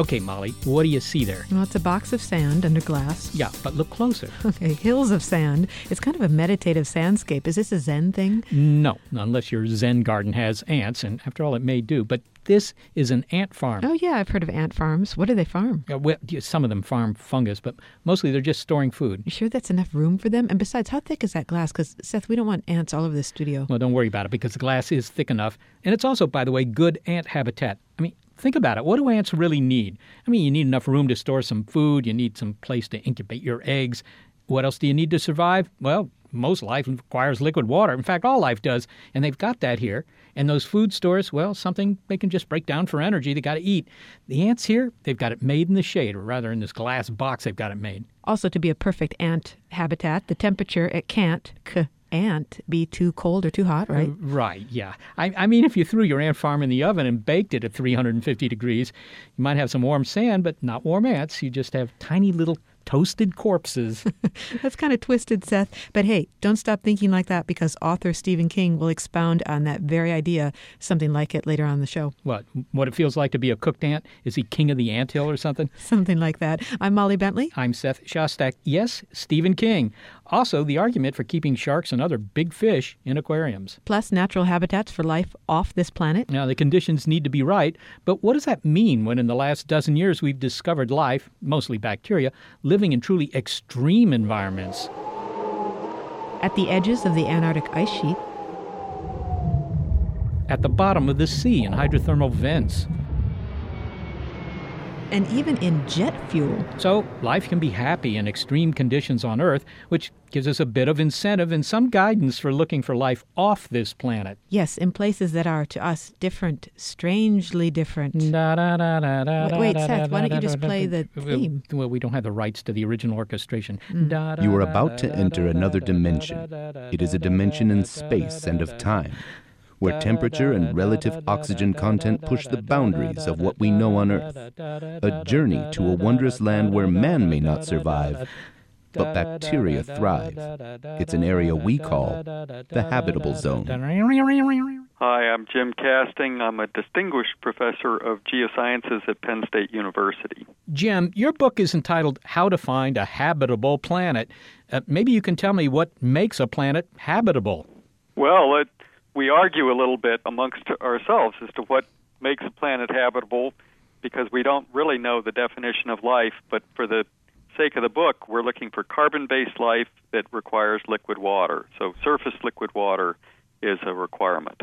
Okay, Molly, what do you see there? Well, it's a box of sand under glass. Yeah, but look closer. Okay, hills of sand. It's kind of a meditative sandscape. Is this a Zen thing? No, unless your Zen garden has ants, and after all, it may do. But this is an ant farm. Oh, yeah, I've heard of ant farms. What do they farm? Uh, well, yeah, some of them farm fungus, but mostly they're just storing food. You sure that's enough room for them? And besides, how thick is that glass? Because, Seth, we don't want ants all over the studio. Well, don't worry about it because the glass is thick enough. And it's also, by the way, good ant habitat. I mean, think about it. What do ants really need? I mean, you need enough room to store some food, you need some place to incubate your eggs. What else do you need to survive? Well, most life requires liquid water. In fact, all life does. And they've got that here. And those food stores, well, something they can just break down for energy. They got to eat. The ants here, they've got it made in the shade, or rather in this glass box, they've got it made. Also, to be a perfect ant habitat, the temperature it can't ant be too cold or too hot, right? Uh, right, yeah. I, I mean, if you threw your ant farm in the oven and baked it at 350 degrees, you might have some warm sand, but not warm ants. You just have tiny little toasted corpses. That's kind of twisted, Seth. But hey, don't stop thinking like that because author Stephen King will expound on that very idea, something like it later on the show. what? What it feels like to be a cooked ant? Is he king of the anthill or something? Something like that. I'm Molly Bentley. I'm Seth Shostak. Yes, Stephen King. Also, the argument for keeping sharks and other big fish in aquariums. Plus, natural habitats for life off this planet. Now, the conditions need to be right, but what does that mean when in the last dozen years we've discovered life, mostly bacteria, living in truly extreme environments? At the edges of the Antarctic ice sheet, At the bottom of the sea in hydrothermal vents. And even in jet fuel. So, life can be happy in extreme conditions on Earth, which gives us a bit of incentive and some guidance for looking for life off this planet. Yes, in places that are to us different, strangely different. Wait, wait, Seth, why don't you just play the theme? Well, we don't have the rights to the original orchestration. You are about to enter another dimension. It is a dimension in space and of time, where temperature and relative oxygen content push the boundaries of what we know on Earth. A journey to a wondrous land where man may not survive, but bacteria thrive. It's an area we call the habitable zone. Hi, I'm Jim Kasting. I'm a distinguished professor of geosciences at Penn State University. Jim, your book is entitled How to Find a Habitable Planet. Uh, maybe you can tell me what makes a planet habitable. Well, it, we argue a little bit amongst ourselves as to what makes a planet habitable because we don't really know the definition of life, but for the sake of the book, we're looking for carbon based life that requires liquid water. So, surface liquid water is a requirement.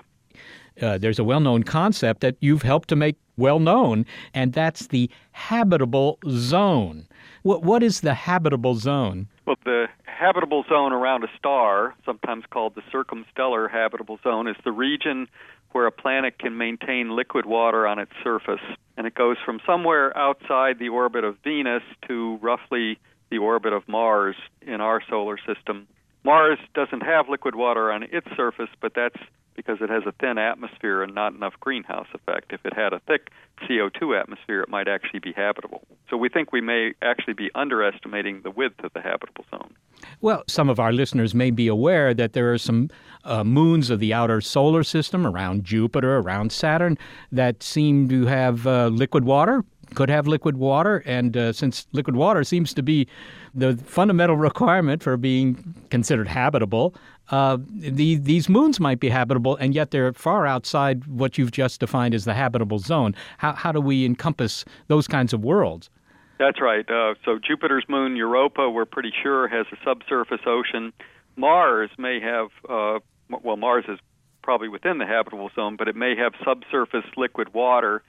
Uh, there's a well known concept that you've helped to make well known, and that's the habitable zone. What, what is the habitable zone? Well, the habitable zone around a star, sometimes called the circumstellar habitable zone, is the region where a planet can maintain liquid water on its surface. And it goes from somewhere outside the orbit of Venus to roughly the orbit of Mars in our solar system. Mars doesn't have liquid water on its surface, but that's because it has a thin atmosphere and not enough greenhouse effect. If it had a thick CO2 atmosphere, it might actually be habitable. So we think we may actually be underestimating the width of the habitable zone. Well, some of our listeners may be aware that there are some uh, moons of the outer solar system around Jupiter, around Saturn, that seem to have uh, liquid water. Could have liquid water, and uh, since liquid water seems to be the fundamental requirement for being considered habitable, uh, the, these moons might be habitable, and yet they're far outside what you've just defined as the habitable zone. How, how do we encompass those kinds of worlds? That's right. Uh, so Jupiter's moon Europa, we're pretty sure has a subsurface ocean. Mars may have, uh, well, Mars is probably within the habitable zone, but it may have subsurface liquid water.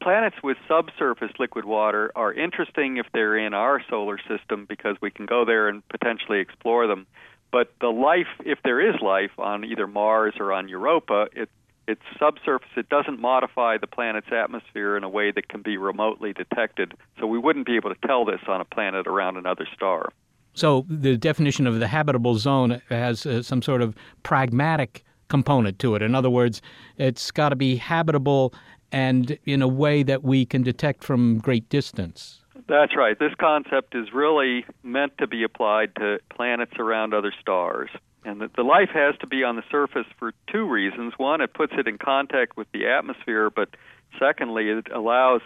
Planets with subsurface liquid water are interesting if they're in our solar system because we can go there and potentially explore them. But the life, if there is life on either Mars or on Europa, it, it's subsurface. It doesn't modify the planet's atmosphere in a way that can be remotely detected. So we wouldn't be able to tell this on a planet around another star. So the definition of the habitable zone has uh, some sort of pragmatic component to it. In other words, it's got to be habitable and in a way that we can detect from great distance. That's right. This concept is really meant to be applied to planets around other stars. And the, life has to be on the surface for two reasons. One, it puts it in contact with the atmosphere, but secondly, it allows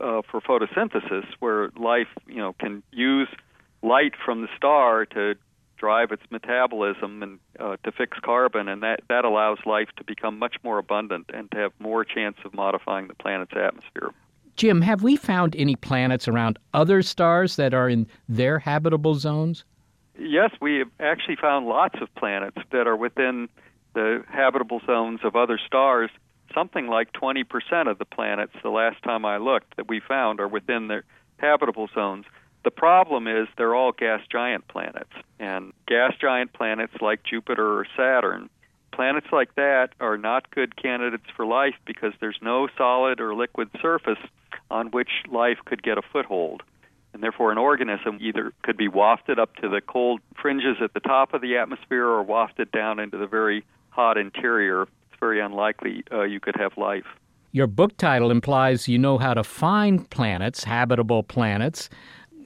uh, for photosynthesis, where life, you know, can use light from the star to drive its metabolism and uh, to fix carbon, and that that allows life to become much more abundant and to have more chance of modifying the planet's atmosphere. Jim, have we found any planets around other stars that are in their habitable zones? Yes, we have actually found lots of planets that are within the habitable zones of other stars. Something like 20% of the planets, the last time I looked, that we found are within their habitable zones. The problem is they're all gas giant planets. And gas giant planets like Jupiter or Saturn, planets like that are not good candidates for life because there's no solid or liquid surface on which life could get a foothold. And therefore, an organism either could be wafted up to the cold fringes at the top of the atmosphere or wafted down into the very hot interior. It's very unlikely uh, you could have life. Your book title implies you know how to find planets, habitable planets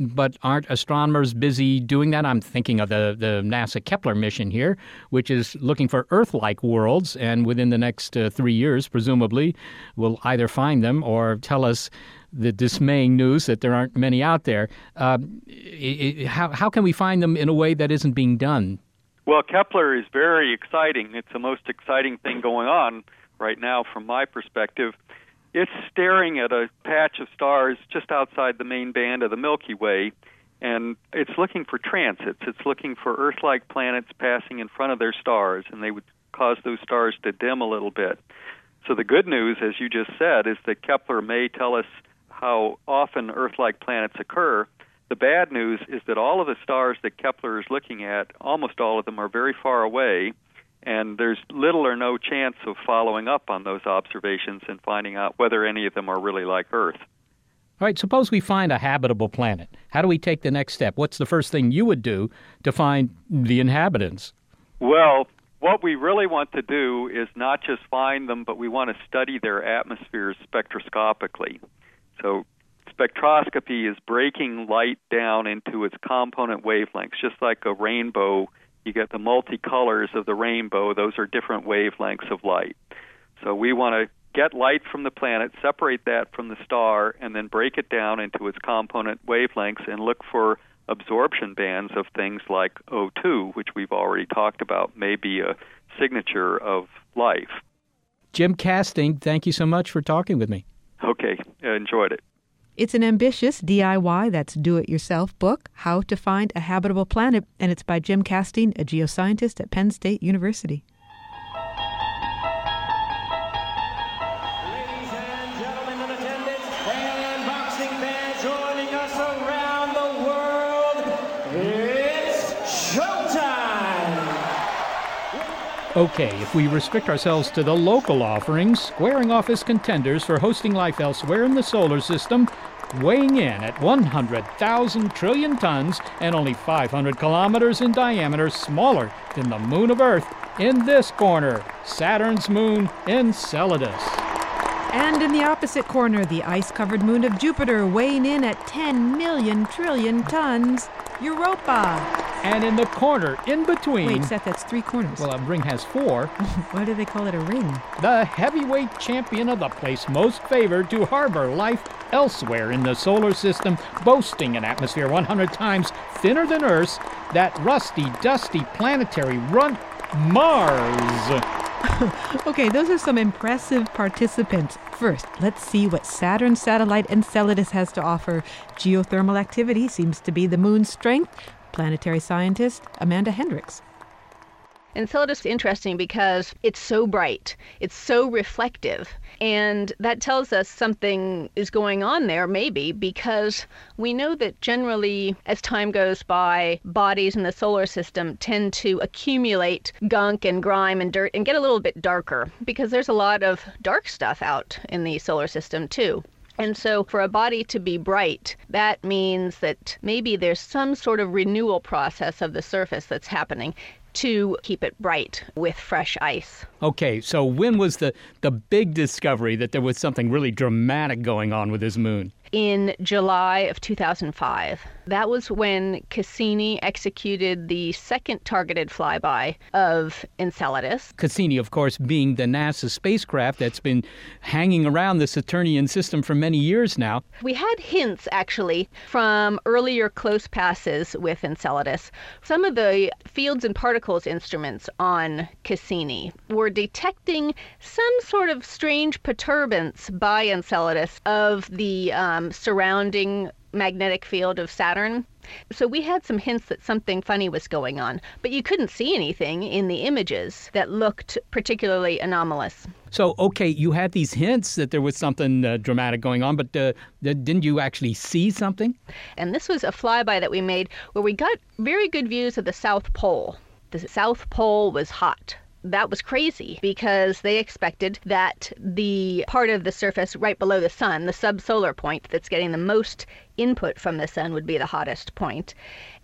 but aren't astronomers busy doing that? I'm thinking of the, the NASA Kepler mission here, which is looking for Earth like worlds, and within the next uh, three years, presumably, will either find them or tell us the dismaying news that there aren't many out there. Uh, it, it, how, how can we find them in a way that isn't being done? Well, Kepler is very exciting. It's the most exciting thing going on right now, from my perspective it's staring at a patch of stars just outside the main band of the Milky Way, and it's looking for transits. It's looking for Earth like planets passing in front of their stars, and they would cause those stars to dim a little bit. So the good news, as you just said, is that Kepler may tell us how often Earth like planets occur. The bad news is that all of the stars that Kepler is looking at, almost all of them, are very far away and there's little or no chance of following up on those observations and finding out whether any of them are really like Earth. All right, suppose we find a habitable planet. How do we take the next step? What's the first thing you would do to find the inhabitants? Well, what we really want to do is not just find them, but we want to study their atmospheres spectroscopically. So, spectroscopy is breaking light down into its component wavelengths, just like a rainbow you get the multicolors of the rainbow. Those are different wavelengths of light. So we want to get light from the planet, separate that from the star, and then break it down into its component wavelengths and look for absorption bands of things like O2, which we've already talked about, may be a signature of life. Jim Kasting, thank you so much for talking with me. Okay, enjoyed it. It's an ambitious DIY, that's do it yourself book, How to Find a Habitable Planet, and it's by Jim Kasting, a geoscientist at Penn State University. Okay, if we restrict ourselves to the local offerings, squaring off as contenders for hosting life elsewhere in the solar system, weighing in at 100,000 trillion tons and only 500 kilometers in diameter, smaller than the moon of Earth, in this corner, Saturn's moon, Enceladus. And in the opposite corner, the ice covered moon of Jupiter, weighing in at 10 million trillion tons, Europa. And in the corner, in between. Wait, Seth, that's three corners. Well, a ring has four. Why do they call it a ring? The heavyweight champion of the place most favored to harbor life elsewhere in the solar system, boasting an atmosphere 100 times thinner than Earth's, that rusty, dusty planetary runt Mars. okay, those are some impressive participants. First, let's see what Saturn's satellite Enceladus has to offer. Geothermal activity seems to be the moon's strength. Planetary scientist Amanda Hendrix. Enceladus is interesting because it's so bright, it's so reflective, and that tells us something is going on there, maybe, because we know that generally, as time goes by, bodies in the solar system tend to accumulate gunk and grime and dirt and get a little bit darker because there's a lot of dark stuff out in the solar system, too. And so, for a body to be bright, that means that maybe there's some sort of renewal process of the surface that's happening to keep it bright with fresh ice. Okay, so when was the, the big discovery that there was something really dramatic going on with this moon? in July of 2005. That was when Cassini executed the second targeted flyby of Enceladus. Cassini, of course, being the NASA spacecraft that's been hanging around the Saturnian system for many years now. We had hints, actually, from earlier close passes with Enceladus. Some of the fields and particles instruments on Cassini were detecting some sort of strange perturbance by Enceladus of the um, surrounding magnetic field of Saturn. So we had some hints that something funny was going on, but you couldn't see anything in the images that looked particularly anomalous. So, okay, you had these hints that there was something uh, dramatic going on, but uh, didn't you actually see something? And this was a flyby that we made where we got very good views of the South Pole. The South Pole was hot that was crazy because they expected that the part of the surface right below the sun, the subsolar point that's getting the most input from the sun, would be the hottest point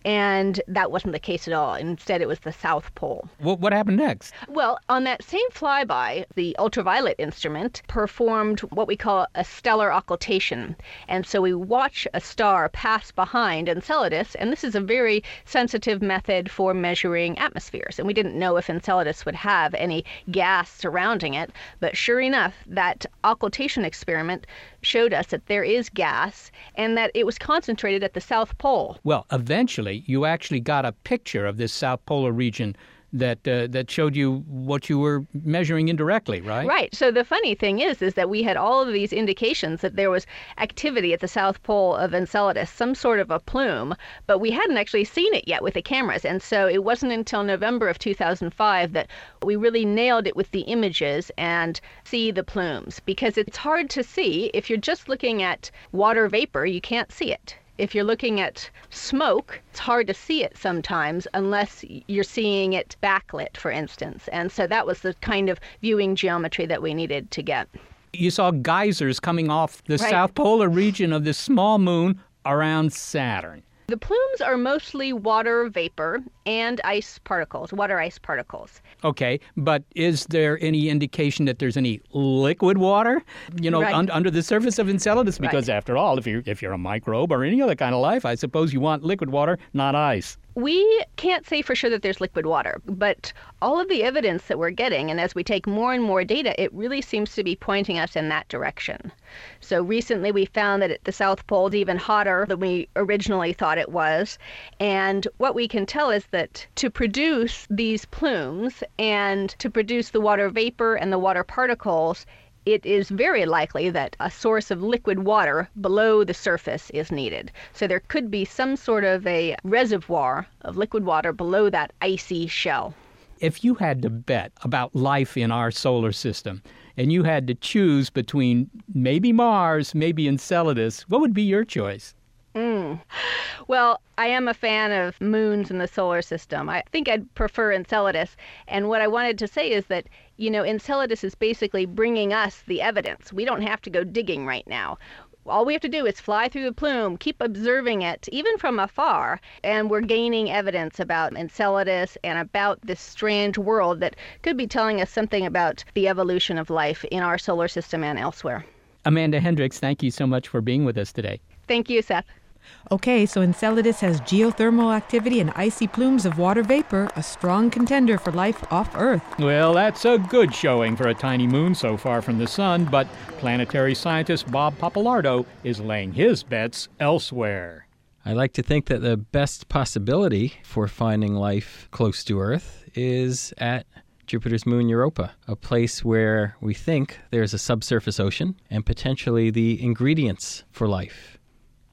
and that wasn't the case at all. Instead, it was the South Pole. What, what happened next? Well, on that same flyby, the ultraviolet instrument performed what we call a stellar occultation. And so we watch a star pass behind Enceladus, and this is a very sensitive method for measuring atmospheres. And we didn't know if Enceladus would have any gas surrounding it, but sure enough, that occultation experiment showed us that there is gas and that it was concentrated at the South Pole. Well, eventually, you actually got a picture of this South Polar region that uh, that showed you what you were measuring indirectly, right? Right. So the funny thing is, is that we had all of these indications that there was activity at the south pole of Enceladus, some sort of a plume, but we hadn't actually seen it yet with the cameras. And so it wasn't until November of 2005 that we really nailed it with the images and see the plumes because it's hard to see if you're just looking at water vapor. You can't see it if you're looking at smoke, it's hard to see it sometimes unless you're seeing it backlit, for instance. And so that was the kind of viewing geometry that we needed to get. You saw geysers coming off the right. south polar region of this small moon around Saturn. The plumes are mostly water vapor and ice particles, water ice particles. Okay, but is there any indication that there's any liquid water, you know, right. un- under the surface of Enceladus? Because right. after all, if you're if you're a microbe or any other kind of life, I suppose you want liquid water, not ice. We can't say for sure that there's liquid water, but all of the evidence that we're getting, and as we take more and more data, it really seems to be pointing us in that direction. So recently we found that at the South Pole is even hotter than we originally thought it was. And what we can tell is that to produce these plumes and to produce the water vapor and the water particles, it is very likely that a source of liquid water below the surface is needed. So there could be some sort of a reservoir of liquid water below that icy shell. If you had to bet about life in our solar system, and you had to choose between maybe Mars, maybe Enceladus, what would be your choice? Mm. Well, I am a fan of moons in the solar system. I think I'd prefer Enceladus. And what I wanted to say is that, you know, Enceladus is basically bringing us the evidence. We don't have to go digging right now. All we have to do is fly through the plume, keep observing it, even from afar, and we're gaining evidence about Enceladus and about this strange world that could be telling us something about the evolution of life in our solar system and elsewhere. Amanda Hendrix, thank you so much for being with us today. Thank you, Seth. Okay, so Enceladus has geothermal activity and icy plumes of water vapor, a strong contender for life off Earth. Well, that's a good showing for a tiny moon so far from the sun, but planetary scientist Bob Pappalardo is laying his bets elsewhere. I like to think that the best possibility for finding life close to Earth is at Jupiter's moon Europa, a place where we think there's a subsurface ocean and potentially the ingredients for life.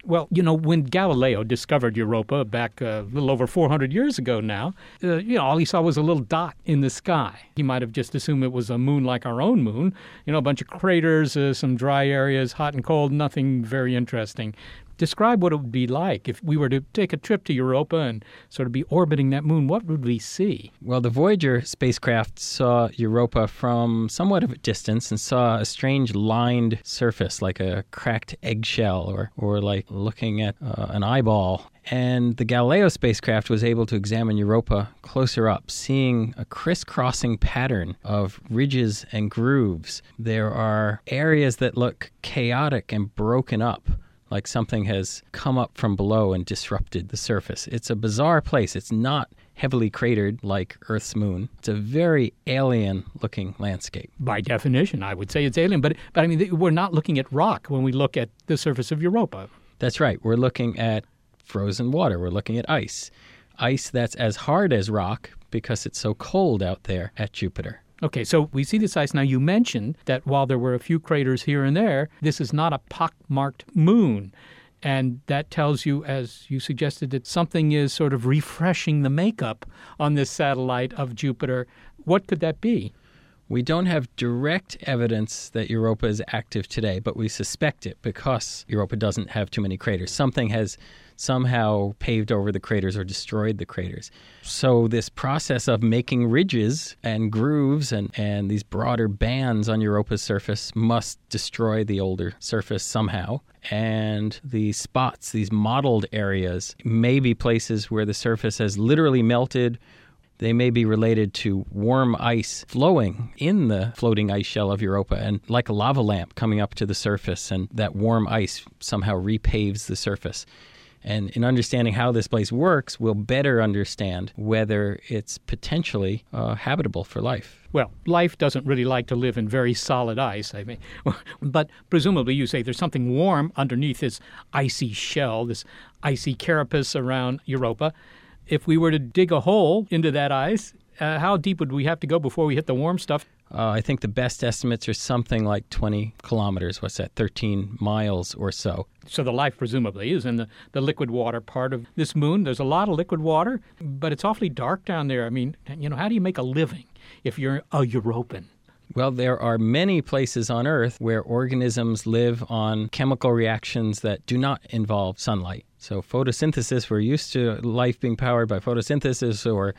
Well, you know, when Galileo discovered Europa back uh, a little over 400 years ago now, uh, you know, all he saw was a little dot in the sky. He might have just assumed it was a moon like our own moon, you know, a bunch of craters, uh, some dry areas, hot and cold, nothing very interesting. Describe what it would be like if we were to take a trip to Europa and sort of be orbiting that moon. What would we see? Well, the Voyager spacecraft saw Europa from somewhat of a distance and saw a strange lined surface, like a cracked eggshell or, or like looking at uh, an eyeball. And the Galileo spacecraft was able to examine Europa closer up, seeing a crisscrossing pattern of ridges and grooves. There are areas that look chaotic and broken up like something has come up from below and disrupted the surface. It's a bizarre place. It's not heavily cratered like Earth's moon. It's a very alien looking landscape. By definition, I would say it's alien, but, but I mean, we're not looking at rock when we look at the surface of Europa. That's right. We're looking at frozen water, we're looking at ice. Ice that's as hard as rock because it's so cold out there at Jupiter. Okay, so we see this ice. Now, you mentioned that while there were a few craters here and there, this is not a pockmarked moon. And that tells you, as you suggested, that something is sort of refreshing the makeup on this satellite of Jupiter. What could that be? We don't have direct evidence that Europa is active today, but we suspect it because Europa doesn't have too many craters. Something has somehow paved over the craters or destroyed the craters. So, this process of making ridges and grooves and, and these broader bands on Europa's surface must destroy the older surface somehow. And these spots, these mottled areas, may be places where the surface has literally melted they may be related to warm ice flowing in the floating ice shell of Europa and like a lava lamp coming up to the surface, and that warm ice somehow repaves the surface. And in understanding how this place works, we'll better understand whether it's potentially uh, habitable for life. Well, life doesn't really like to live in very solid ice, I mean. but presumably, you say there's something warm underneath this icy shell, this icy carapace around Europa. If we were to dig a hole into that ice, uh, how deep would we have to go before we hit the warm stuff? Uh, I think the best estimates are something like 20 kilometers. What's that? 13 miles or so. So the life presumably is in the, the liquid water part of this moon. There's a lot of liquid water, but it's awfully dark down there. I mean, you know, how do you make a living if you're a Europan? Well, there are many places on Earth where organisms live on chemical reactions that do not involve sunlight. So, photosynthesis, we're used to life being powered by photosynthesis or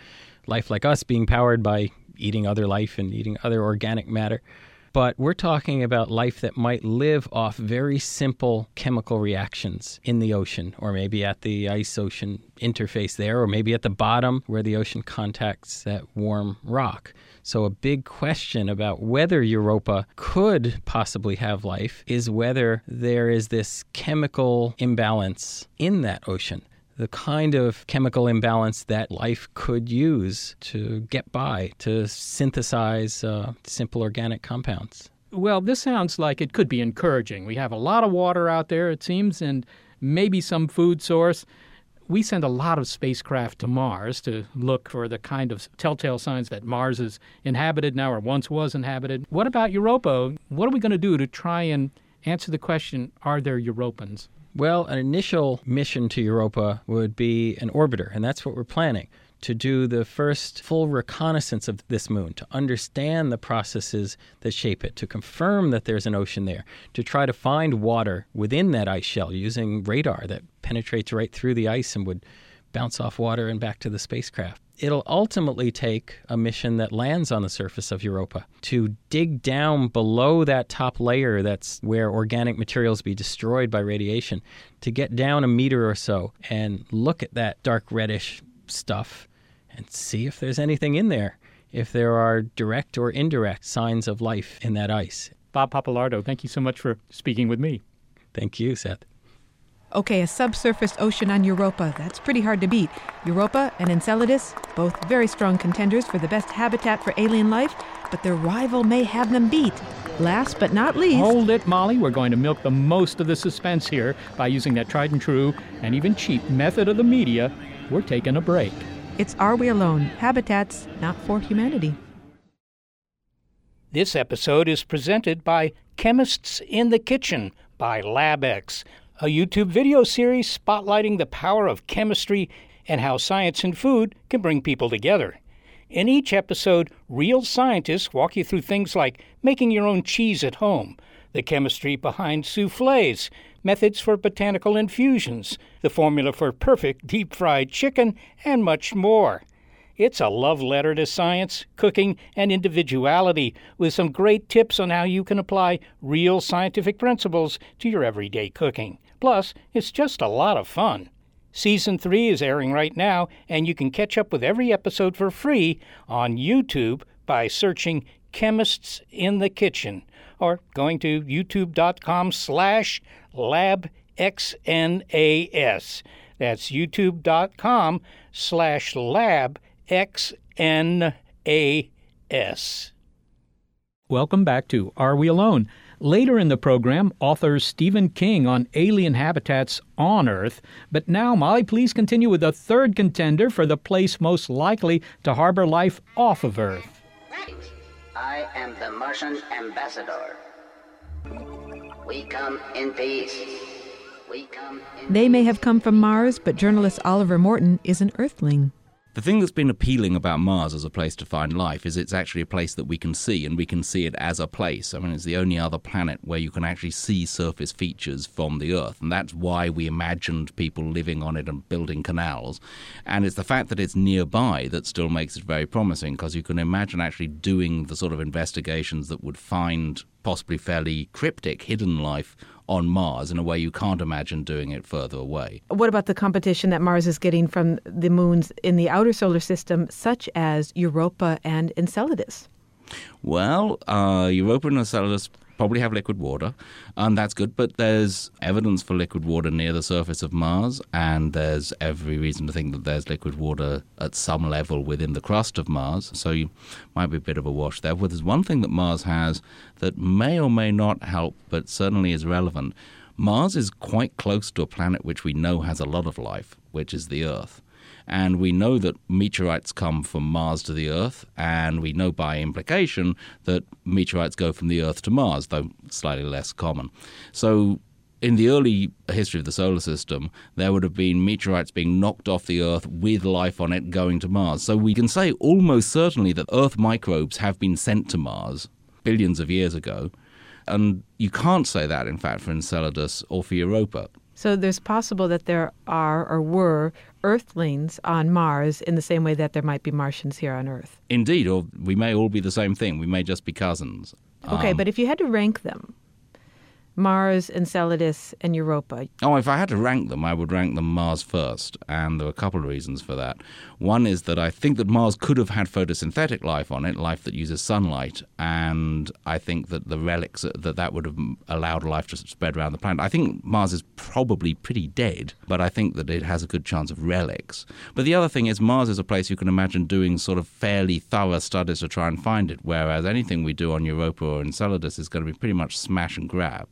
life like us being powered by eating other life and eating other organic matter. But we're talking about life that might live off very simple chemical reactions in the ocean, or maybe at the ice ocean interface there, or maybe at the bottom where the ocean contacts that warm rock. So, a big question about whether Europa could possibly have life is whether there is this chemical imbalance in that ocean the kind of chemical imbalance that life could use to get by, to synthesize uh, simple organic compounds. Well, this sounds like it could be encouraging. We have a lot of water out there, it seems, and maybe some food source. We send a lot of spacecraft to Mars to look for the kind of telltale signs that Mars is inhabited now or once was inhabited. What about Europa? What are we going to do to try and answer the question are there Europans? Well, an initial mission to Europa would be an orbiter, and that's what we're planning to do the first full reconnaissance of this moon, to understand the processes that shape it, to confirm that there's an ocean there, to try to find water within that ice shell using radar that penetrates right through the ice and would bounce off water and back to the spacecraft it'll ultimately take a mission that lands on the surface of Europa to dig down below that top layer that's where organic materials be destroyed by radiation, to get down a meter or so and look at that dark reddish stuff and see if there's anything in there, if there are direct or indirect signs of life in that ice. Bob Pappalardo, thank you so much for speaking with me. Thank you, Seth. Okay, a subsurface ocean on Europa. That's pretty hard to beat. Europa and Enceladus, both very strong contenders for the best habitat for alien life, but their rival may have them beat. Last but not least. Hold it, Molly. We're going to milk the most of the suspense here by using that tried and true and even cheap method of the media. We're taking a break. It's Are We Alone? Habitats Not for Humanity. This episode is presented by Chemists in the Kitchen by LabX, a YouTube video series spotlighting the power of chemistry and how science and food can bring people together. In each episode, real scientists walk you through things like making your own cheese at home, the chemistry behind souffles, methods for botanical infusions, the formula for perfect deep fried chicken, and much more. It's a love letter to science, cooking, and individuality with some great tips on how you can apply real scientific principles to your everyday cooking. Plus, it's just a lot of fun. Season 3 is airing right now, and you can catch up with every episode for free on YouTube by searching Chemists in the Kitchen or going to youtube.com slash labxnas. That's youtube.com slash labxnas. Welcome back to Are We Alone? Later in the program, author Stephen King on alien habitats on Earth. But now, Molly, please continue with the third contender for the place most likely to harbor life off of Earth. I am the Martian ambassador. We come in peace. We come in They may have come from Mars, but journalist Oliver Morton is an Earthling. The thing that's been appealing about Mars as a place to find life is it's actually a place that we can see, and we can see it as a place. I mean, it's the only other planet where you can actually see surface features from the Earth, and that's why we imagined people living on it and building canals. And it's the fact that it's nearby that still makes it very promising, because you can imagine actually doing the sort of investigations that would find possibly fairly cryptic hidden life on Mars in a way you can't imagine doing it further away. What about the competition that Mars is getting from the moons in the outer solar system, such as Europa and Enceladus? Well, uh, Europa and Enceladus probably have liquid water, and that's good. But there's evidence for liquid water near the surface of Mars, and there's every reason to think that there's liquid water at some level within the crust of Mars. So you might be a bit of a wash there. But there's one thing that Mars has that may or may not help, but certainly is relevant. Mars is quite close to a planet which we know has a lot of life, which is the Earth. And we know that meteorites come from Mars to the Earth, and we know by implication that meteorites go from the Earth to Mars, though slightly less common. So, in the early history of the solar system, there would have been meteorites being knocked off the Earth with life on it going to Mars. So, we can say almost certainly that Earth microbes have been sent to Mars billions of years ago. And you can't say that, in fact, for Enceladus or for Europa. So there's possible that there are or were Earthlings on Mars in the same way that there might be Martians here on Earth. Indeed, or we may all be the same thing. We may just be cousins. Okay, Um, but if you had to rank them, Mars, Enceladus, and Europa, Oh, if I had to rank them, I would rank them Mars first, and there are a couple of reasons for that. One is that I think that Mars could have had photosynthetic life on it, life that uses sunlight, and I think that the relics uh, that that would have allowed life to spread around the planet. I think Mars is probably pretty dead, but I think that it has a good chance of relics. But the other thing is Mars is a place you can imagine doing sort of fairly thorough studies to try and find it, whereas anything we do on Europa or Enceladus is going to be pretty much smash and grab.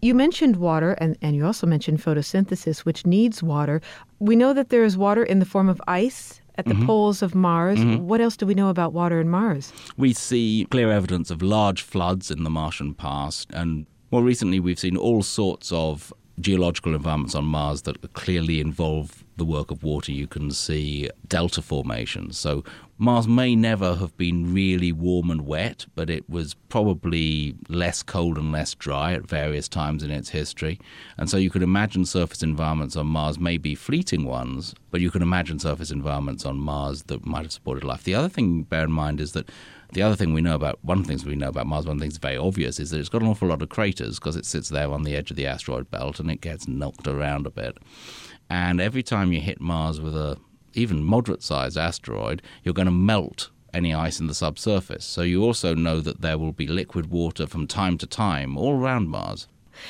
You mentioned water, and, and you also mentioned photosynthesis, which needs water. We know that there is water in the form of ice at the mm-hmm. poles of Mars. Mm-hmm. What else do we know about water in Mars? We see clear evidence of large floods in the Martian past, and more recently, we've seen all sorts of geological environments on Mars that clearly involve the work of water. You can see delta formations. So, Mars may never have been really warm and wet, but it was probably less cold and less dry at various times in its history. And so, you could imagine surface environments on Mars may be fleeting ones, but you can imagine surface environments on Mars that might have supported life. The other thing bear in mind is that the other thing we know about, one of the things we know about Mars, one of the things very obvious, is that it's got an awful lot of craters because it sits there on the edge of the asteroid belt and it gets knocked around a bit. And every time you hit Mars with a even moderate sized asteroid, you're going to melt any ice in the subsurface. So you also know that there will be liquid water from time to time all around Mars.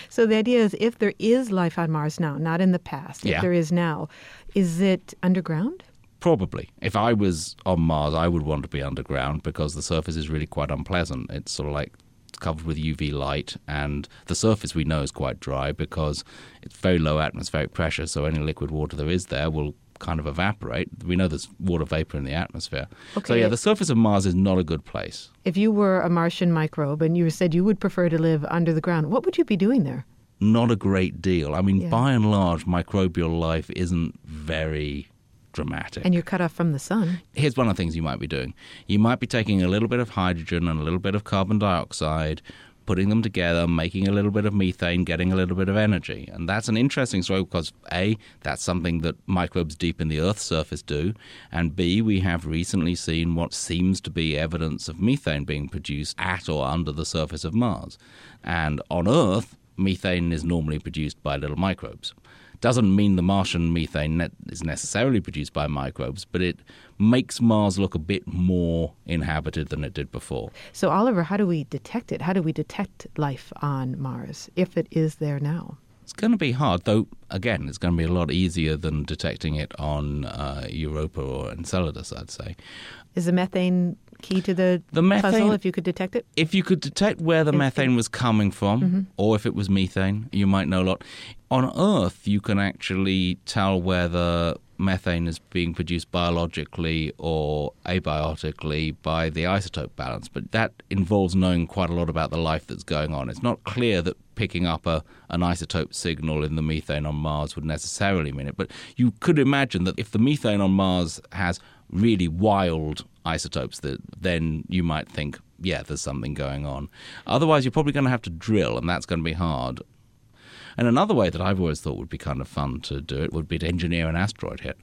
So the idea is if there is life on Mars now, not in the past, if there is now, is it underground? Probably. If I was on Mars, I would want to be underground because the surface is really quite unpleasant. It's sort of like covered with UV light, and the surface we know is quite dry because it's very low atmospheric pressure, so any liquid water there is there will kind of evaporate. We know there's water vapor in the atmosphere. So, yeah, the surface of Mars is not a good place. If you were a Martian microbe and you said you would prefer to live under the ground, what would you be doing there? Not a great deal. I mean, Yeah. by and large, microbial life isn't very dramatic. And you're cut off from the sun. here's one of the things you might be doing. You might be taking a little bit of hydrogen and a little bit of carbon dioxide, putting them together, making a little bit of methane, getting a little bit of energy. And that's an interesting story because A, that's something that microbes deep in the Earth's surface do. And B, we have recently seen what seems to be evidence of methane being produced at or under the surface of Mars. And on Earth, methane is normally produced by little microbes doesn't mean the Martian methane net is necessarily produced by microbes, but it makes Mars look a bit more inhabited than it did before. So, Oliver, how do we detect it? How do we detect life on Mars if it is there now? It's going to be hard, though. Again, it's going to be a lot easier than detecting it on uh, Europa or Enceladus, I'd say. Is the methane key to the, The methane- puzzle if you could detect it? If you could detect where the methane was coming from, Mm-hmm. or if it was methane, you might know a lot. On Earth, you can actually tell whether methane is being produced biologically or abiotically by the isotope balance, but that involves knowing quite a lot about the life that's going on. It's not clear that picking up a, an isotope signal in the methane on Mars would necessarily mean it, but you could imagine that if the methane on Mars has really wild isotopes, that then you might think, yeah, there's something going on. Otherwise, you're probably going to have to drill, and that's going to be hard. And another way that I've always thought would be kind of fun to do it would be to engineer an asteroid hit.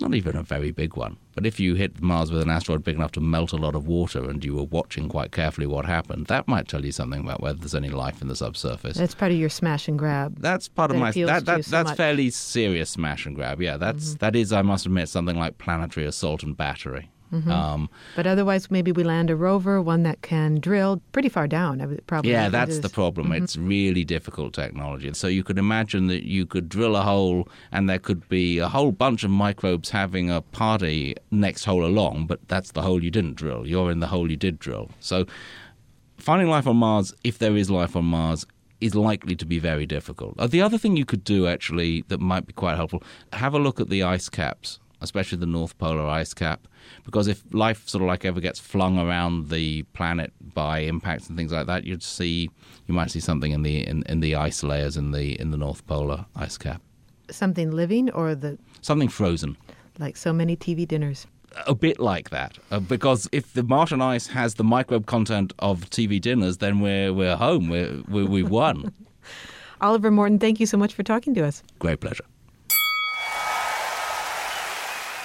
Not even a very big one. But if you hit Mars with an asteroid big enough to melt a lot of water and you were watching quite carefully what happened, that might tell you something about whether there's any life in the subsurface. That's part of your smash and grab. That's part of my that, that, so that's much. Mm-hmm. fairly serious smash and grab. Yeah, that's that is I must admit something like planetary assault and battery. Mm-hmm. Um, But otherwise, maybe we land a rover, one that can drill pretty far down. I would probably. Yeah, that's the problem. Mm-hmm. It's really difficult technology. So you could imagine that you could drill a hole and there could be a whole bunch of microbes having a party next hole along, but that's the hole you didn't drill. You're in the hole you did drill. So finding life on Mars, if there is life on Mars, is likely to be very difficult. Uh, the other thing you could do actually that might be quite helpful, have a look at the ice caps, especially the North Polar ice cap, because if life sort of like ever gets flung around the planet by impacts and things like that, you'd see you might see something in the in, in the ice layers in the in the North Polar ice cap. Something living or the Something frozen. like so many TV dinners. A bit like that, uh, because if the Martian ice has the microbe content of TV dinners, then we're we're home. We're, we we've won. Oliver Morton, thank you so much for talking to us. Great pleasure.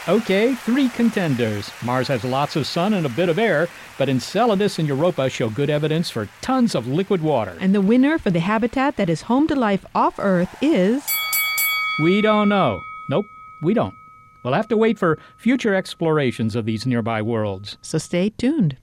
Okay, three contenders. Mars has lots of sun and a bit of air, but Enceladus and Europa show good evidence for tons of liquid water. And the winner for the habitat that is home to life off Earth is. We don't know. Nope, we don't. We'll have to wait for future explorations of these nearby worlds. So stay tuned.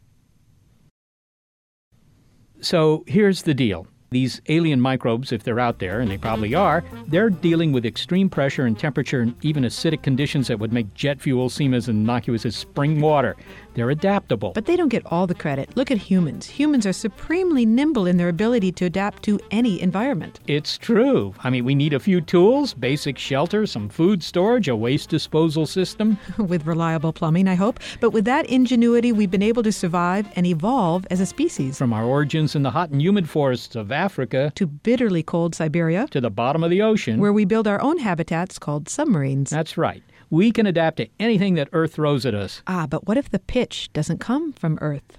So here's the deal. These alien microbes, if they're out there, and they probably are, they're dealing with extreme pressure and temperature and even acidic conditions that would make jet fuel seem as innocuous as spring water. They're adaptable. But they don't get all the credit. Look at humans. Humans are supremely nimble in their ability to adapt to any environment. It's true. I mean, we need a few tools, basic shelter, some food storage, a waste disposal system. with reliable plumbing, I hope. But with that ingenuity, we've been able to survive and evolve as a species. From our origins in the hot and humid forests of Africa to bitterly cold Siberia, to the bottom of the ocean. where we build our own habitats called submarines. That's right. We can adapt to anything that Earth throws at us. Ah, but what if the pitch doesn't come from Earth?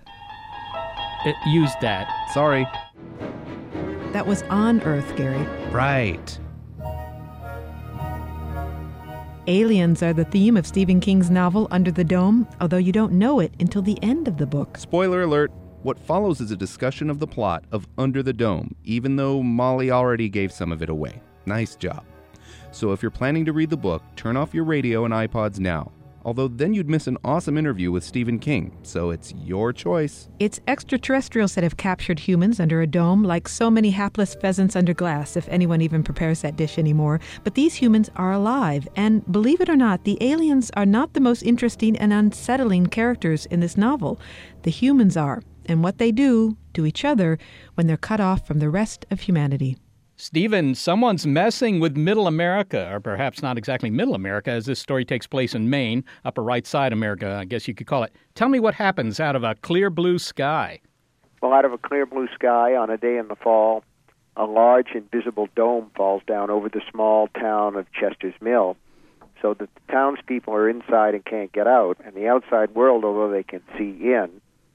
It used that. Sorry. That was on Earth, Gary. Right. Aliens are the theme of Stephen King's novel Under the Dome, although you don't know it until the end of the book. Spoiler alert. What follows is a discussion of the plot of Under the Dome, even though Molly already gave some of it away. Nice job. So if you're planning to read the book, turn off your radio and iPods now. although then you'd miss an awesome interview with Stephen King, so it's your choice. It's extraterrestrials that have captured humans under a dome, like so many hapless pheasants under glass, if anyone even prepares that dish anymore. But these humans are alive, and believe it or not, the aliens are not the most interesting and unsettling characters in this novel. The humans are, and what they do to each other when they're cut off from the rest of humanity. Stephen, someone's messing with Middle America, or perhaps not exactly Middle America, as this story takes place in Maine, upper right side America, I guess you could call it. Tell me what happens out of a clear blue sky. Well, out of a clear blue sky on a day in the fall, a large invisible dome falls down over the small town of Chester's Mill, so that the townspeople are inside and can't get out, and the outside world, although they can see in,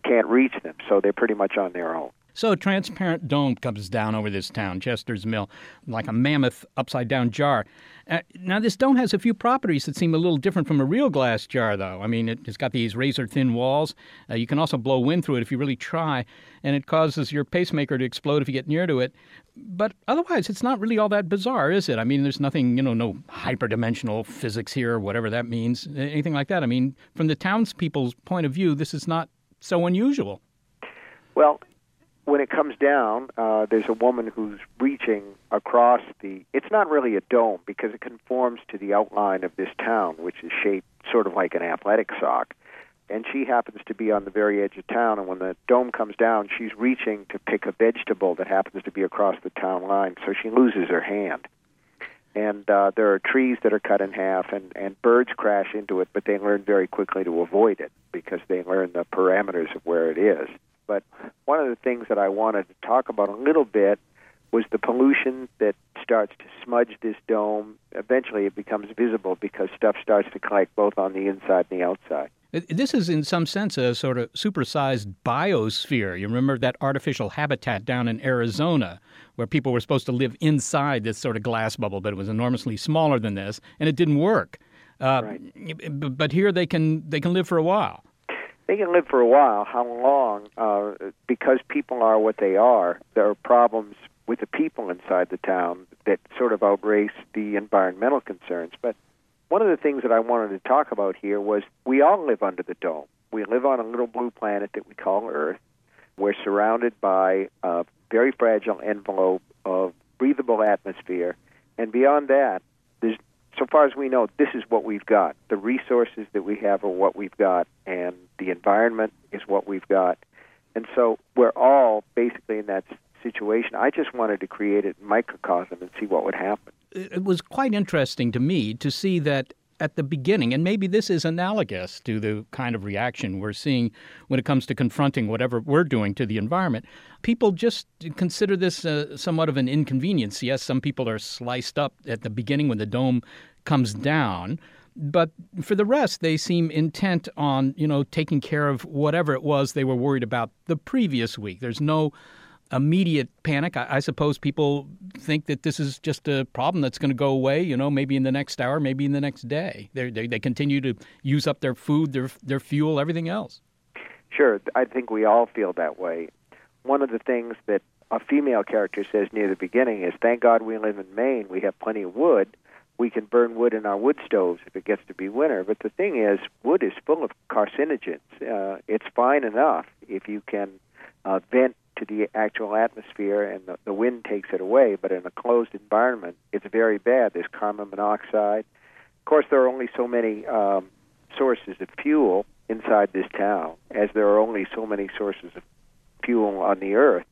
can't reach them, so they're pretty much on their own. So a transparent dome comes down over this town, Chester's Mill, like a mammoth upside down jar. Uh, now, this dome has a few properties that seem a little different from a real glass jar, though. I mean, it, has got these razor thin walls. Uh, you can also blow wind through it if you really try, and it causes your pacemaker to explode if you get near to it. But otherwise, it's not really all that bizarre, is it? I mean, there's nothing, you know, no hyperdimensional physics here, or whatever that means, anything like that. I mean, from the townspeople's point of view, this is not so unusual. Well, when it comes down, uh, there's a woman who's reaching across the. It's not really a dome because it conforms to the outline of this town, which is shaped sort of like an athletic sock. And she happens to be on the very edge of town. And when the dome comes down, she's reaching to pick a vegetable that happens to be across the town line. So she loses her hand. And uh, there are trees that are cut in half, and, and birds crash into it, but they learn very quickly to avoid it because they learn the parameters of where it is. But one of the things that I wanted to talk about a little bit was the pollution that starts to smudge this dome. Eventually, it becomes visible because stuff starts to collect both on the inside and the outside. This is, in some sense, a sort of supersized biosphere. You remember that artificial habitat down in Arizona where people were supposed to live inside this sort of glass bubble, but it was enormously smaller than this, and it didn't work. Uh, right. But here they can they can live for a while they can live for a while. How long? Uh, because people are what they are, there are problems with the people inside the town that sort of outrace the environmental concerns. But one of the things that I wanted to talk about here was we all live under the dome. We live on a little blue planet that we call Earth. We're surrounded by a very fragile envelope of breathable atmosphere. And beyond that, there's so far as we know, this is what we've got. The resources that we have are what we've got, and the environment is what we've got. And so we're all basically in that situation. I just wanted to create a microcosm and see what would happen. It was quite interesting to me to see that at the beginning, and maybe this is analogous to the kind of reaction we're seeing when it comes to confronting whatever we're doing to the environment. People just consider this uh, somewhat of an inconvenience. Yes, some people are sliced up at the beginning when the dome comes down, but for the rest, they seem intent on you know taking care of whatever it was they were worried about the previous week. There's no immediate panic. I, I, suppose people think that this is just a problem that's going to go away. You know, maybe in the next hour, maybe in the next day. They they, they continue to use up their food, their their fuel, everything else. Sure, I think we all feel that way. One of the things that a female character says near the beginning is, "Thank God we live in Maine. We have plenty of wood. We can burn wood in our wood stoves if it gets to be winter." But the thing is, wood is full of carcinogens. Uh, it's fine enough if you can uh, vent to the actual atmosphere and the, the wind takes it away. But in a closed environment, it's very bad. There's carbon monoxide. Of course, there are only so many um, sources of fuel inside this town, as there are only so many sources of fuel on the earth.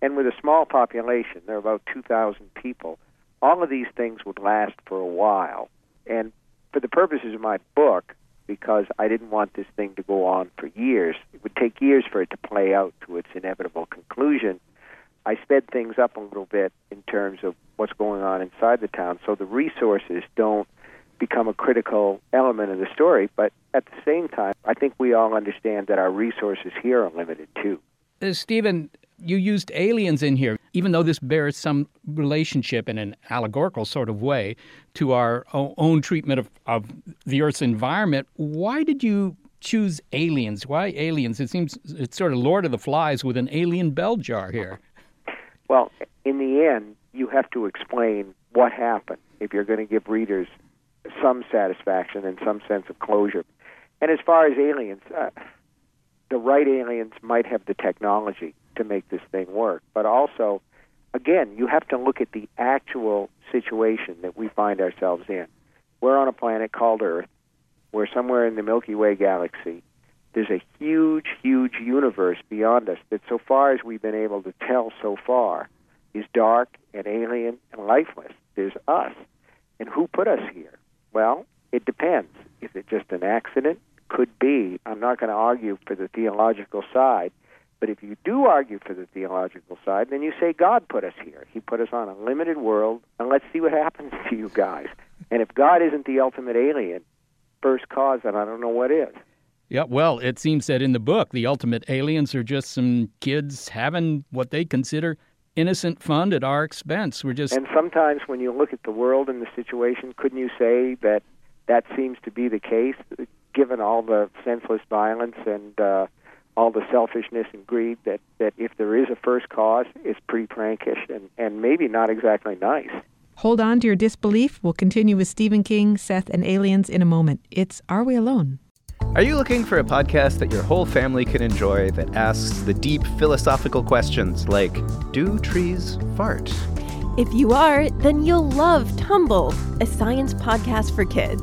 And with a small population, there are about 2,000 people, all of these things would last for a while. And for the purposes of my book, because I didn't want this thing to go on for years. It would take years for it to play out to its inevitable conclusion. I sped things up a little bit in terms of what's going on inside the town, so the resources don't become a critical element of the story. But at the same time, I think we all understand that our resources here are limited too. Uh, Stephen, you used aliens in here, even though this bears some relationship in an allegorical sort of way to our own treatment of, of the Earth's environment. Why did you choose aliens? Why aliens? It seems it's sort of Lord of the Flies with an alien bell jar here. Well, in the end, you have to explain what happened if you're going to give readers some satisfaction and some sense of closure. And as far as aliens, uh, the right aliens might have the technology to make this thing work, but also, again, you have to look at the actual situation that we find ourselves in. We're on a planet called Earth. We're somewhere in the Milky Way galaxy. There's a huge, huge universe beyond us that, so far as we've been able to tell so far, is dark and alien and lifeless. There's us. And who put us here? Well, it depends. Is it just an accident? Could be. I'm not going to argue for the theological side. But if you do argue for the theological side, then you say God put us here. He put us on a limited world, and let's see what happens to you guys. And if God isn't the ultimate alien, first cause, then I don't know what is. Yeah, well, it seems that in the book, the ultimate aliens are just some kids having what they consider innocent fun at our expense. We're just And sometimes when you look at the world and the situation, couldn't you say that that seems to be the case, given all the senseless violence and uh, all the selfishness and greed? That that if there is a first cause, it's pretty prankish and and maybe not exactly nice. Hold on to your disbelief. We'll continue with Stephen King, Seth, and aliens in a moment. It's Are We Alone? Are you looking for a podcast that your whole family can enjoy that asks the deep philosophical questions like Do trees fart? If you are, then you'll love Tumble, a science podcast for kids.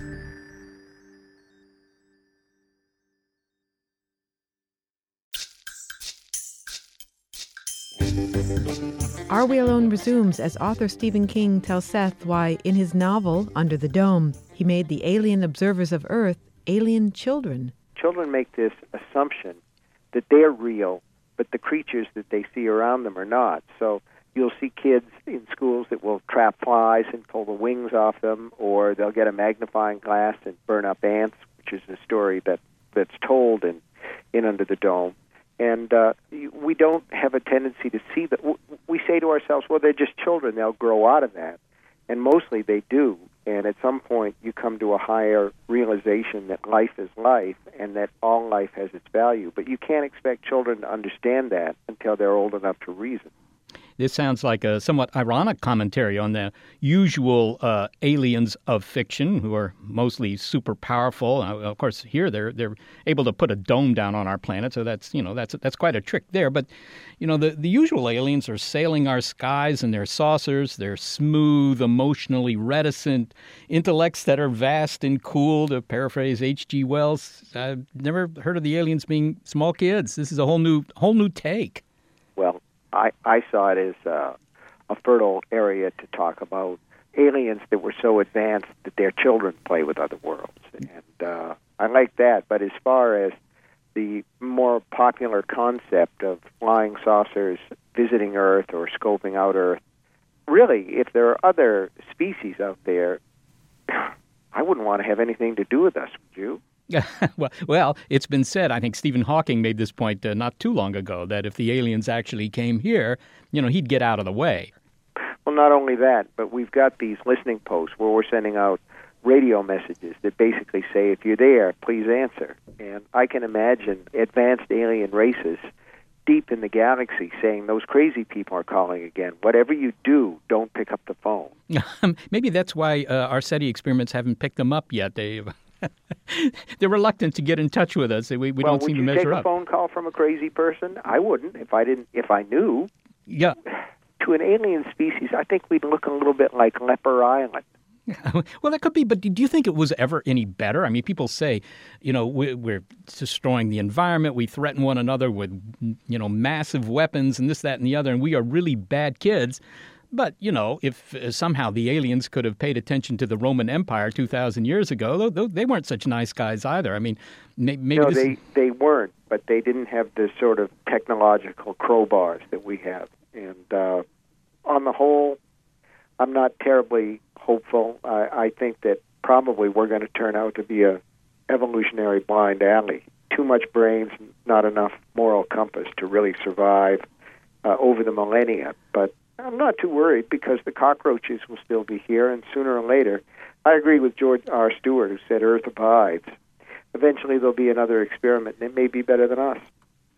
Are We Alone resumes as author Stephen King tells Seth why, in his novel, Under the Dome, he made the alien observers of Earth alien children. Children make this assumption that they're real, but the creatures that they see around them are not. So you'll see kids in schools that will trap flies and pull the wings off them, or they'll get a magnifying glass and burn up ants, which is a story that that's told in in Under the Dome and uh, we don't have a tendency to see that. We say to ourselves, "Well, they're just children; they'll grow out of that," and mostly they do. And at some point, you come to a higher realization that life is life, and that all life has its value. But you can't expect children to understand that until they're old enough to reason. This sounds like a somewhat ironic commentary on the usual uh, aliens of fiction, who are mostly super powerful. Uh, of course, here they're they're able to put a dome down on our planet, so that's you know that's that's quite a trick there. But you know the the usual aliens are sailing our skies in their saucers. They're smooth, emotionally reticent intellects that are vast and cool. To paraphrase H.G. Wells, I've never heard of the aliens being small kids. This is a whole new whole new take. I, I saw it as uh, a fertile area to talk about aliens that were so advanced that their children play with other worlds. And uh, I like that. But as far as the more popular concept of flying saucers visiting Earth or scoping out Earth, really, if there are other species out there, I wouldn't want to have anything to do with us, would you? well, well, it's been said. I think Stephen Hawking made this point uh, not too long ago that if the aliens actually came here, you know, he'd get out of the way. Well, not only that, but we've got these listening posts where we're sending out radio messages that basically say, "If you're there, please answer." And I can imagine advanced alien races deep in the galaxy saying those crazy people are calling again. Whatever you do, don't pick up the phone. Maybe that's why uh, our SETI experiments haven't picked them up yet. They've they're reluctant to get in touch with us. We, we well, don't seem to measure up. Would you take a phone call from a crazy person? I wouldn't if I didn't. If I knew. Yeah. To an alien species, I think we'd look a little bit like Leper Island. well, that could be, but do you think it was ever any better? I mean, people say, you know, we're destroying the environment, we threaten one another with, you know, massive weapons and this, that, and the other, and we are really bad kids. But, you know, if uh, somehow the aliens could have paid attention to the Roman Empire 2,000 years ago, they weren't such nice guys either. I mean, maybe. No, they, they weren't, but they didn't have the sort of technological crowbars that we have. And uh, on the whole, I'm not terribly hopeful. I, I think that probably we're going to turn out to be a evolutionary blind alley. Too much brains, not enough moral compass to really survive uh, over the millennia. But I'm not too worried because the cockroaches will still be here, and sooner or later, I agree with George R. Stewart, who said Earth abides. Eventually, there'll be another experiment, and it may be better than us.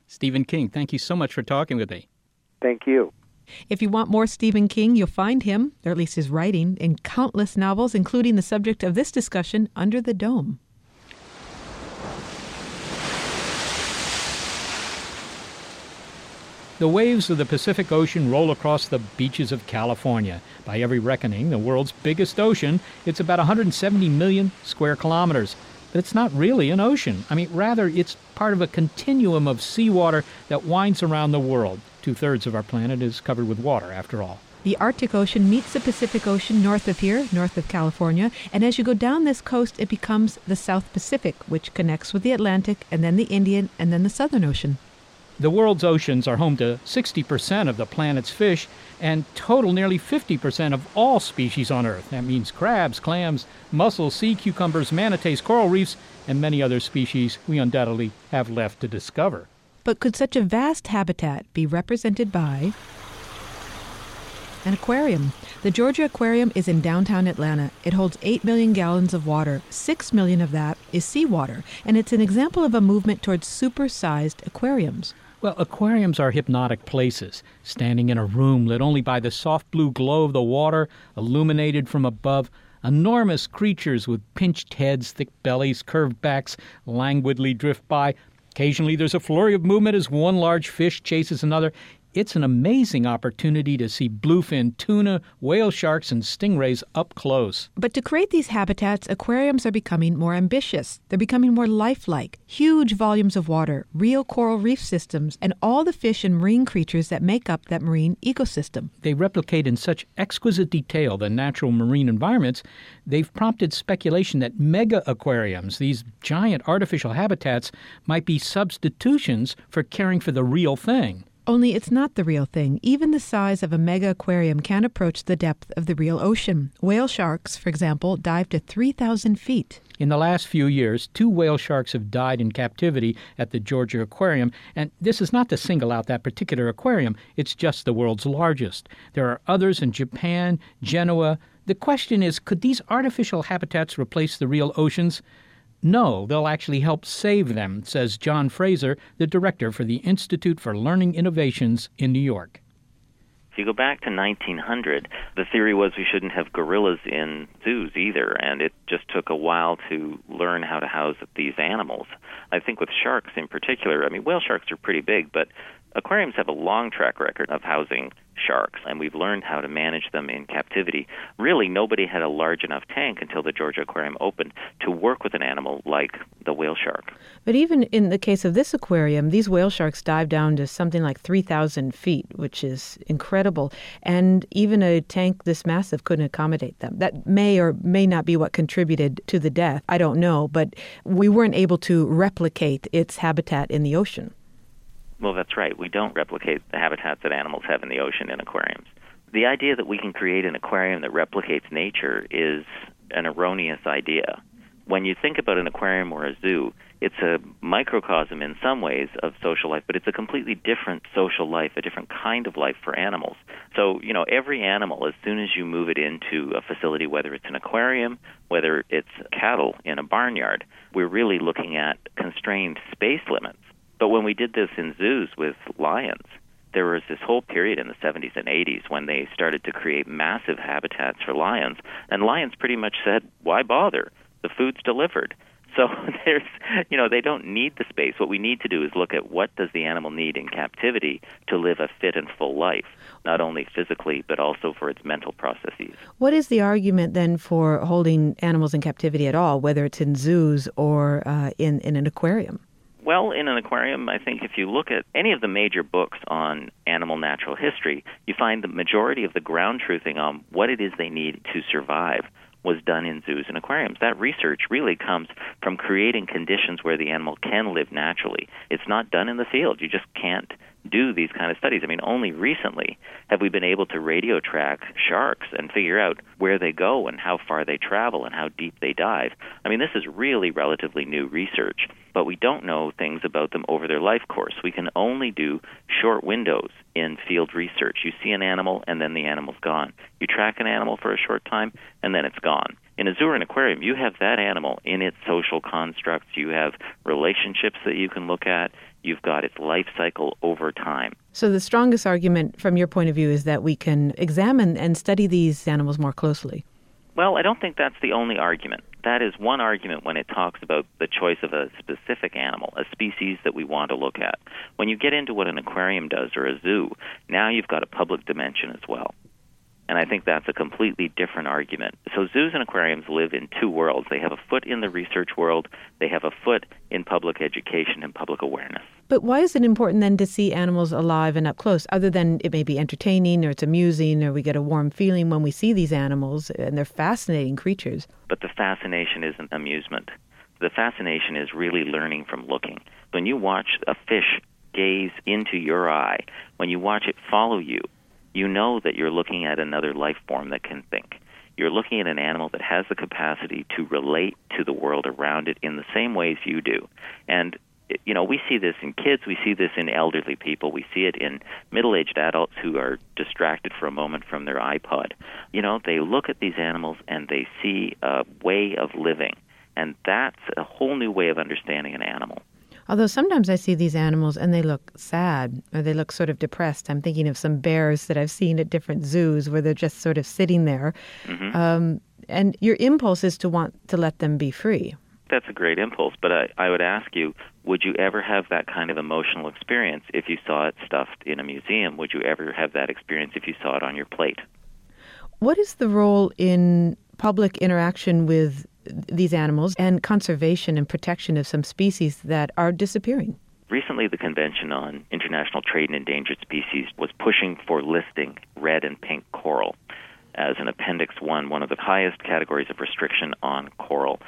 Stephen King, thank you so much for talking with me. Thank you. If you want more Stephen King, you'll find him, or at least his writing, in countless novels, including the subject of this discussion, Under the Dome. The waves of the Pacific Ocean roll across the beaches of California. By every reckoning, the world's biggest ocean, it's about 170 million square kilometers. But it's not really an ocean. I mean, rather, it's part of a continuum of seawater that winds around the world. Two thirds of our planet is covered with water, after all. The Arctic Ocean meets the Pacific Ocean north of here, north of California, and as you go down this coast, it becomes the South Pacific, which connects with the Atlantic and then the Indian and then the Southern Ocean. The world's oceans are home to 60% of the planet's fish and total nearly 50% of all species on Earth. That means crabs, clams, mussels, sea cucumbers, manatees, coral reefs, and many other species we undoubtedly have left to discover. But could such a vast habitat be represented by an aquarium? The Georgia Aquarium is in downtown Atlanta. It holds 8 million gallons of water. 6 million of that is seawater, and it's an example of a movement towards super-sized aquariums. Well, aquariums are hypnotic places, standing in a room lit only by the soft blue glow of the water, illuminated from above. Enormous creatures with pinched heads, thick bellies, curved backs languidly drift by. Occasionally there's a flurry of movement as one large fish chases another it's an amazing opportunity to see bluefin tuna, whale sharks, and stingrays up close. But to create these habitats, aquariums are becoming more ambitious. They're becoming more lifelike. Huge volumes of water, real coral reef systems, and all the fish and marine creatures that make up that marine ecosystem. They replicate in such exquisite detail the natural marine environments, they've prompted speculation that mega aquariums, these giant artificial habitats, might be substitutions for caring for the real thing. Only it's not the real thing. Even the size of a mega aquarium can't approach the depth of the real ocean. Whale sharks, for example, dive to 3,000 feet. In the last few years, two whale sharks have died in captivity at the Georgia Aquarium, and this is not to single out that particular aquarium, it's just the world's largest. There are others in Japan, Genoa. The question is could these artificial habitats replace the real oceans? No, they'll actually help save them, says John Fraser, the director for the Institute for Learning Innovations in New York. If you go back to 1900, the theory was we shouldn't have gorillas in zoos either, and it just took a while to learn how to house these animals. I think with sharks in particular, I mean, whale sharks are pretty big, but aquariums have a long track record of housing sharks, and we've learned how to manage them in captivity. Really, nobody had a large enough tank until the Georgia Aquarium opened to work with an animal like the whale shark. But even in the case of this aquarium, these whale sharks dive down to something like 3,000 feet, which is incredible. And even a tank this massive couldn't accommodate them. That may or may not be what contributed to the death. I don't know. But we weren't able to replicate its habitat in the ocean. Well, that's right. We don't replicate the habitats that animals have in the ocean in aquariums. The idea that we can create an aquarium that replicates nature is an erroneous idea. When you think about an aquarium or a zoo, it's a microcosm in some ways of social life, but it's a completely different social life, a different kind of life for animals. So, you know, every animal, as soon as you move it into a facility, whether it's an aquarium, whether it's cattle in a barnyard, we're really looking at constrained space limits. But when we did this in zoos with lions, there was this whole period in the 70s and 80s when they started to create massive habitats for lions, and lions pretty much said, "Why bother? The food's delivered." So there's, you know, they don't need the space. What we need to do is look at what does the animal need in captivity to live a fit and full life, not only physically but also for its mental processes. What is the argument then for holding animals in captivity at all, whether it's in zoos or uh, in in an aquarium? Well, in an aquarium, I think if you look at any of the major books on animal natural history, you find the majority of the ground truthing on what it is they need to survive was done in zoos and aquariums. That research really comes from creating conditions where the animal can live naturally. It's not done in the field. You just can't do these kind of studies. I mean, only recently have we been able to radio track sharks and figure out where they go and how far they travel and how deep they dive. I mean, this is really relatively new research, but we don't know things about them over their life course. We can only do short windows in field research. You see an animal and then the animal's gone. You track an animal for a short time and then it's gone. In a zoo or an aquarium, you have that animal in its social constructs. You have relationships that you can look at. You've got its life cycle over time. So, the strongest argument from your point of view is that we can examine and study these animals more closely. Well, I don't think that's the only argument. That is one argument when it talks about the choice of a specific animal, a species that we want to look at. When you get into what an aquarium does or a zoo, now you've got a public dimension as well. And I think that's a completely different argument. So, zoos and aquariums live in two worlds. They have a foot in the research world, they have a foot in public education and public awareness. But why is it important then to see animals alive and up close, other than it may be entertaining or it's amusing or we get a warm feeling when we see these animals and they're fascinating creatures? But the fascination isn't amusement. The fascination is really learning from looking. When you watch a fish gaze into your eye, when you watch it follow you, you know that you're looking at another life form that can think. You're looking at an animal that has the capacity to relate to the world around it in the same ways you do. And you know, we see this in kids, we see this in elderly people, we see it in middle-aged adults who are distracted for a moment from their iPod. You know, they look at these animals and they see a way of living, and that's a whole new way of understanding an animal. Although sometimes I see these animals and they look sad or they look sort of depressed. I'm thinking of some bears that I've seen at different zoos where they're just sort of sitting there. Mm-hmm. Um, and your impulse is to want to let them be free. That's a great impulse, but I, I would ask you would you ever have that kind of emotional experience if you saw it stuffed in a museum? Would you ever have that experience if you saw it on your plate? What is the role in public interaction with these animals and conservation and protection of some species that are disappearing. Recently, the Convention on International Trade in Endangered Species was pushing for listing red and pink coral as an Appendix 1, one of the highest categories of restriction on coral.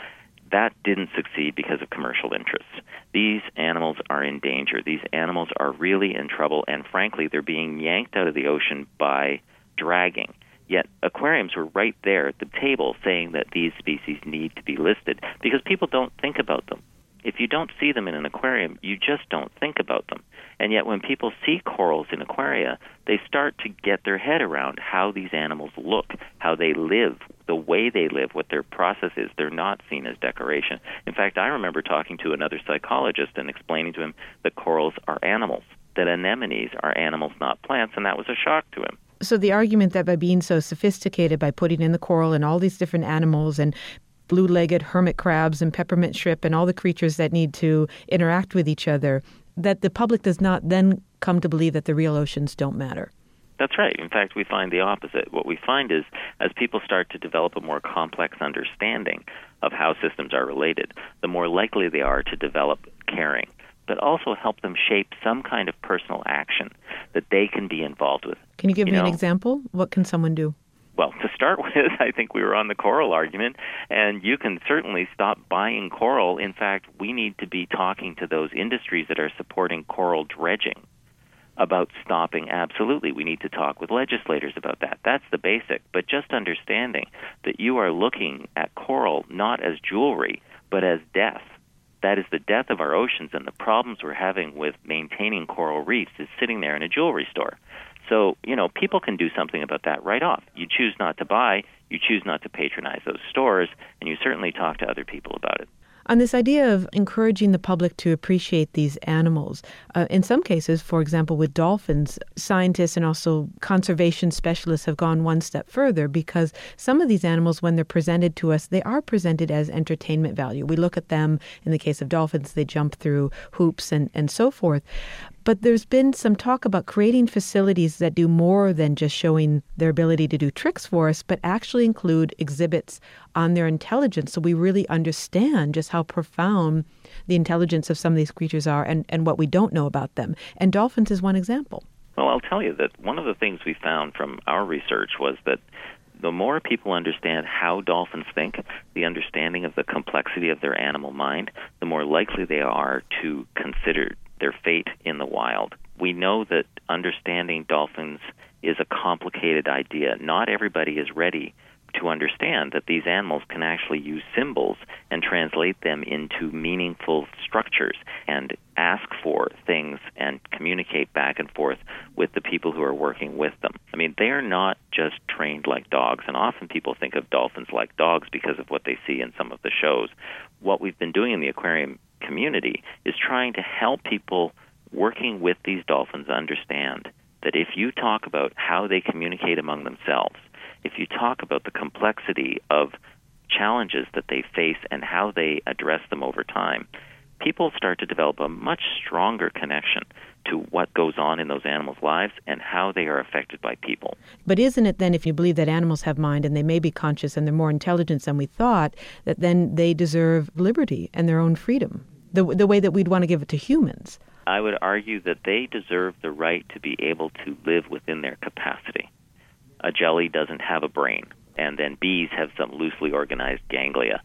That didn't succeed because of commercial interests. These animals are in danger. These animals are really in trouble, and frankly, they're being yanked out of the ocean by dragging. Yet aquariums were right there at the table saying that these species need to be listed because people don't think about them. If you don't see them in an aquarium, you just don't think about them. And yet, when people see corals in aquaria, they start to get their head around how these animals look, how they live, the way they live, what their process is. They're not seen as decoration. In fact, I remember talking to another psychologist and explaining to him that corals are animals, that anemones are animals, not plants, and that was a shock to him. So the argument that by being so sophisticated, by putting in the coral and all these different animals and blue-legged hermit crabs and peppermint shrimp and all the creatures that need to interact with each other, that the public does not then come to believe that the real oceans don't matter. That's right. In fact, we find the opposite. What we find is as people start to develop a more complex understanding of how systems are related, the more likely they are to develop caring but also help them shape some kind of personal action that they can be involved with. Can you give you me know? an example? What can someone do? Well, to start with, I think we were on the coral argument, and you can certainly stop buying coral. In fact, we need to be talking to those industries that are supporting coral dredging about stopping. Absolutely, we need to talk with legislators about that. That's the basic. But just understanding that you are looking at coral not as jewelry, but as death that is the death of our oceans and the problems we're having with maintaining coral reefs is sitting there in a jewelry store. So, you know, people can do something about that right off. You choose not to buy, you choose not to patronize those stores, and you certainly talk to other people about it on this idea of encouraging the public to appreciate these animals. Uh, in some cases, for example, with dolphins, scientists and also conservation specialists have gone one step further because some of these animals, when they're presented to us, they are presented as entertainment value. We look at them, in the case of dolphins, they jump through hoops and, and so forth. But there's been some talk about creating facilities that do more than just showing their ability to do tricks for us, but actually include exhibits on their intelligence so we really understand just how profound the intelligence of some of these creatures are and, and what we don't know about them. And dolphins is one example. Well, I'll tell you that one of the things we found from our research was that the more people understand how dolphins think, the understanding of the complexity of their animal mind, the more likely they are to consider their fate in the wild. we know that understanding dolphins is a complicated idea. Not everybody is ready to understand that these animals can actually use symbols and translate them into meaningful structures and ask for things and communicate back and forth with the people who are working with them. I mean, they are not just trained like dogs, and often people think of dolphins like dogs because of what they see in some of the shows. What we've been doing in the aquarium community is trying to help people working with these dolphins understand that if you talk about how they communicate among themselves, if you talk about the complexity of challenges that they face and how they address them over time, people start to develop a much stronger connection to what goes on in those animals' lives and how they are affected by people. But isn't it then, if you believe that animals have mind and they may be conscious and they're more intelligent than we thought, that then they deserve liberty and their own freedom, the, the way that we'd want to give it to humans? I would argue that they deserve the right to be able to live within their capacity. A jelly doesn't have a brain, and then bees have some loosely organized ganglia.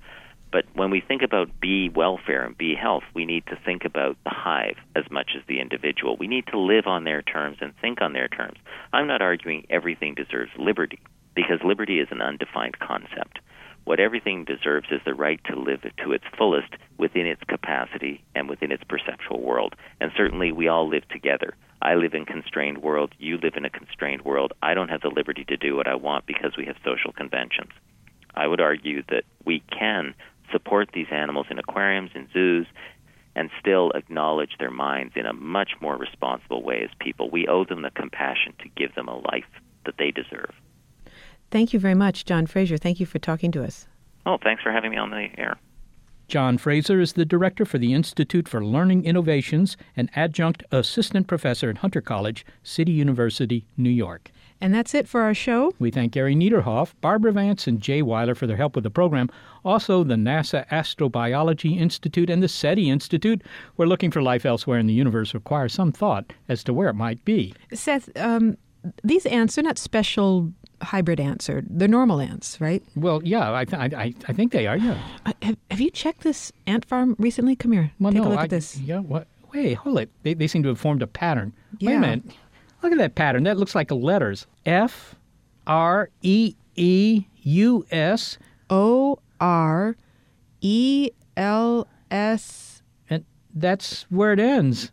But when we think about bee welfare and bee health, we need to think about the hive as much as the individual. We need to live on their terms and think on their terms. I'm not arguing everything deserves liberty, because liberty is an undefined concept. What everything deserves is the right to live to its fullest within its capacity and within its perceptual world. And certainly we all live together. I live in a constrained world, you live in a constrained world. I don't have the liberty to do what I want because we have social conventions. I would argue that we can support these animals in aquariums, in zoos, and still acknowledge their minds in a much more responsible way as people. We owe them the compassion to give them a life that they deserve. Thank you very much, John Fraser. Thank you for talking to us. Oh, thanks for having me on the air. John Fraser is the director for the Institute for Learning Innovations and adjunct assistant professor at Hunter College, City University, New York. And that's it for our show. We thank Gary Niederhoff, Barbara Vance, and Jay Weiler for their help with the program. Also, the NASA Astrobiology Institute and the SETI Institute. We're looking for life elsewhere in the universe requires some thought as to where it might be. Seth, um, these ants are not special hybrid ants or they're normal ants, right? Well, yeah, I, th- I, I think they are. Yeah. Uh, have, have you checked this ant farm recently? Come here. Well, Take no, a look I, at this. Yeah. What? Wait, hold it. They, they seem to have formed a pattern. Wait a minute. Look at that pattern. That looks like letters. F R E E U S O R E L S. And that's where it ends.